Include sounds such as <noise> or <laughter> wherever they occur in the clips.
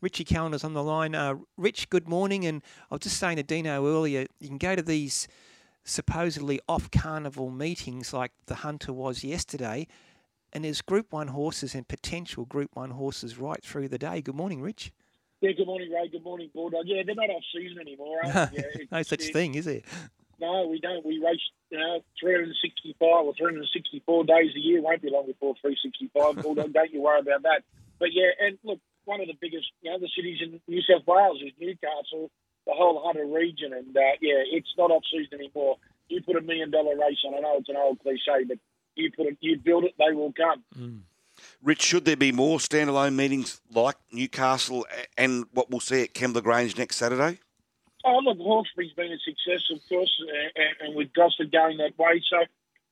Richie Callander's on the line. Uh, Rich, good morning. And I was just saying to Dino earlier, you can go to these supposedly off carnival meetings like the Hunter was yesterday, and there's Group 1 horses and potential Group 1 horses right through the day. Good morning, Rich. Yeah, good morning, Ray. Good morning, Bulldog. Yeah, they're not off season anymore. No, yeah, <laughs> no such thing, is there? No, we don't. We race you know, 365 or 364 days a year. Won't be long before 365. Bulldog, <laughs> don't you worry about that. But yeah, and look, one of the biggest, you know, the cities in New South Wales is Newcastle, the whole Hunter region, and uh, yeah, it's not off season anymore. You put a million dollar race on. I know it's an old cliche, but you put it, you build it, they will come. Mm. Rich, should there be more standalone meetings like Newcastle and what we'll see at Kembla Grange next Saturday? Oh, look, Hawkesbury's been a success, of course, and, and with Gosford going that way. So,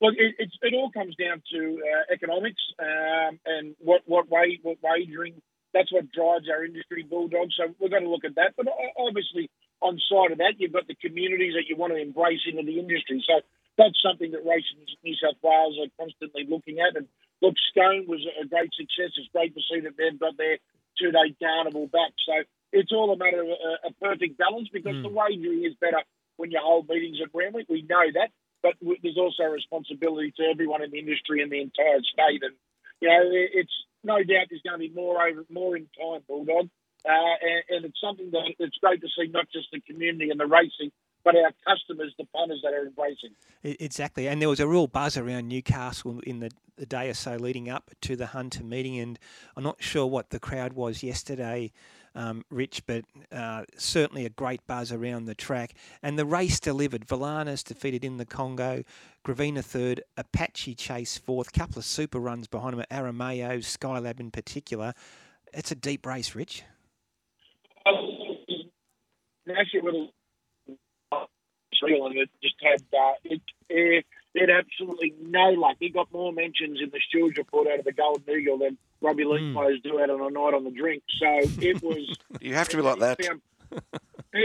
look, it, it, it all comes down to uh, economics um, and what what way what wagering. That's what drives our industry, Bulldog. So we're going to look at that. But obviously, on side of that, you've got the communities that you want to embrace into the industry. So that's something that Racing New South Wales are constantly looking at. And look, Scone was a great success. It's great to see that they've got their two-day carnival back. So it's all a matter of a, a perfect balance because mm. the wagering is better when you hold meetings at Randwick. We know that, but there's also a responsibility to everyone in the industry and the entire state. And you know, it's no doubt there's going to be more over more in time, Bulldog. Uh, and, and, it's something that it's great to see not just the community and the racing, but our customers, the punters that are embracing. Exactly, and there was a real buzz around Newcastle in the, the day or so leading up to the Hunter meeting, and I'm not sure what the crowd was yesterday um, Rich, but uh, certainly a great buzz around the track. And the race delivered. Valanas defeated in the Congo, Gravina third, Apache Chase fourth, couple of super runs behind him, at Arameo, Skylab in particular. It's a deep race, Rich. Actually, little it just had uh, it, it, it absolutely no luck. He got more mentions in the stewards report out of the Golden Eagle than rugby league mm. players do out on a night on the drink. So it was. <laughs> you have to be like that. Found,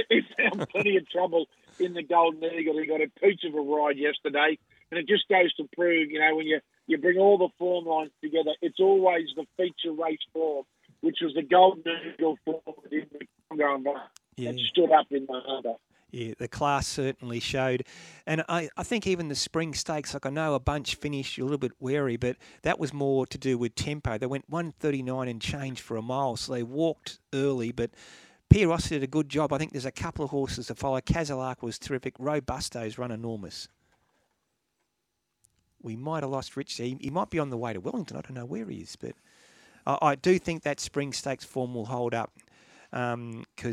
he found plenty of trouble in the Golden Eagle. He got a piece of a ride yesterday, and it just goes to prove, you know, when you you bring all the form lines together, it's always the feature race form, which was the Golden Eagle form in the Congo yeah. that stood up in the harbour yeah, the class certainly showed. And I, I think even the spring stakes, like I know a bunch finished a little bit wary, but that was more to do with tempo. They went 139 and change for a mile, so they walked early, but Pierre Rossi did a good job. I think there's a couple of horses to follow. Cazalark was terrific. Robusto's run enormous. We might have lost Rich. He, he might be on the way to Wellington. I don't know where he is, but I, I do think that spring stakes form will hold up because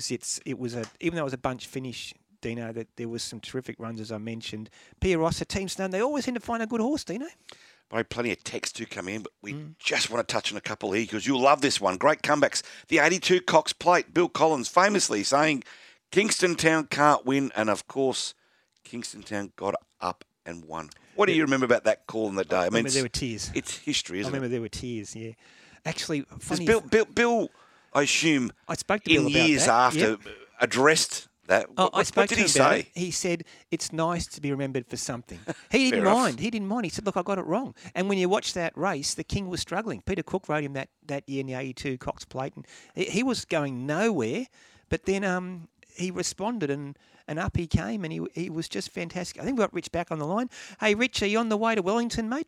um, it's it was a even though it was a bunch finish Dino, that there was some terrific runs, as I mentioned. Pierre Ross, a team stone, they always seem to find a good horse, Dino. Had plenty of text to come in, but we mm. just want to touch on a couple here because you'll love this one. Great comebacks. The 82 Cox Plate, Bill Collins famously saying Kingston Town can't win, and of course, Kingston Town got up and won. What do you remember about that call in the day? I, I mean, there were tears. It's history, isn't it? I remember it? there were tears. Yeah, actually, funny. Bill, Bill, Bill, I assume, I spoke to in Bill years that. after yep. addressed that. Oh, what, I spoke what did to he him about say? It. He said it's nice to be remembered for something. <laughs> He didn't mind. He didn't mind. He said, "Look, I got it wrong." And when you watch that race, the King was struggling. Peter Cook rode him that, that year in the '82 Cox Plate, and he, he was going nowhere. But then um, he responded, and, and up he came, and he he was just fantastic. I think we got Rich back on the line. Hey, Rich, are you on the way to Wellington, mate?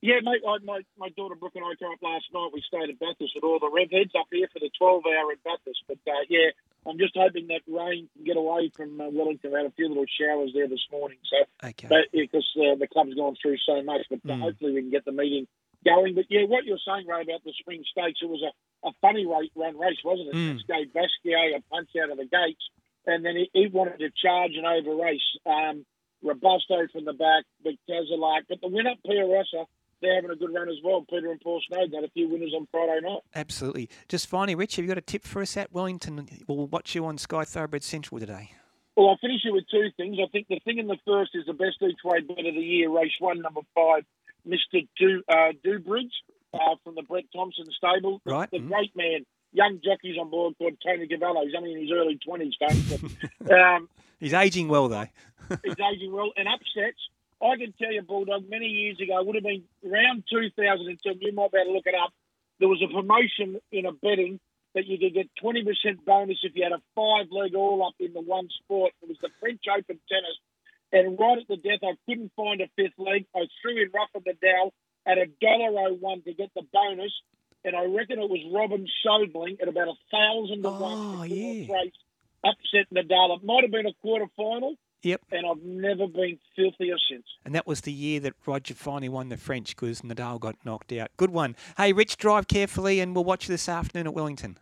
Yeah, mate. I, my my daughter Brooke and I came up last night. We stayed at Bathurst with all the redheads up here for the 12 hour at Bathurst. But uh, yeah, I'm just hoping that rain can get away from uh, Wellington. We had a few little showers there this morning, so okay. because uh, the club's gone through so much. But mm. hopefully we can get the meeting going. But yeah, what you're saying, Ray, about the spring stakes, it was a, a funny run race, wasn't it? Mm. Gave Basquiat a punch out of the gates, and then he, he wanted to charge and over race. Um, Robusto from the back, but Cazalark. But the winner, Pierre Rossa, they're having a good run as well. Peter and Paul Snow got a few winners on Friday night. Absolutely. Just finally, Rich, have you got a tip for us at Wellington? We'll watch you on Sky Thoroughbred Central today. Well, I'll finish it with two things. I think the thing in the first is the best each way bet of the year, race one, number five, Mr. Do, uh, Dubridge uh, from the Brett Thompson stable. Right. The, mm-hmm. great man, young jockeys on board called Tony Gavello. He's only in his early 20s, But, <laughs> um, he's aging well, though. <laughs> he's aging well. And upsets, I can tell you, Bulldog, many years ago, it would have been around 2010, you might be able to look it up. There was a promotion in a betting that you could get 20% bonus if you had a five leg all up in the one sport. It was the French Open tennis. And right at the death, I couldn't find a fifth leg. I threw in Rafa Nadal at a dollar oh one to get the bonus. And I reckon it was Robin Söderling at about a thousand to one. Oh, yeah. race upset Nadal. It might have been a quarter final, Yep. and I've never been filthier since. And that was the year that Roger finally won the French because Nadal got knocked out. Good one. Hey, Rich, drive carefully and we'll watch you this afternoon at Wellington.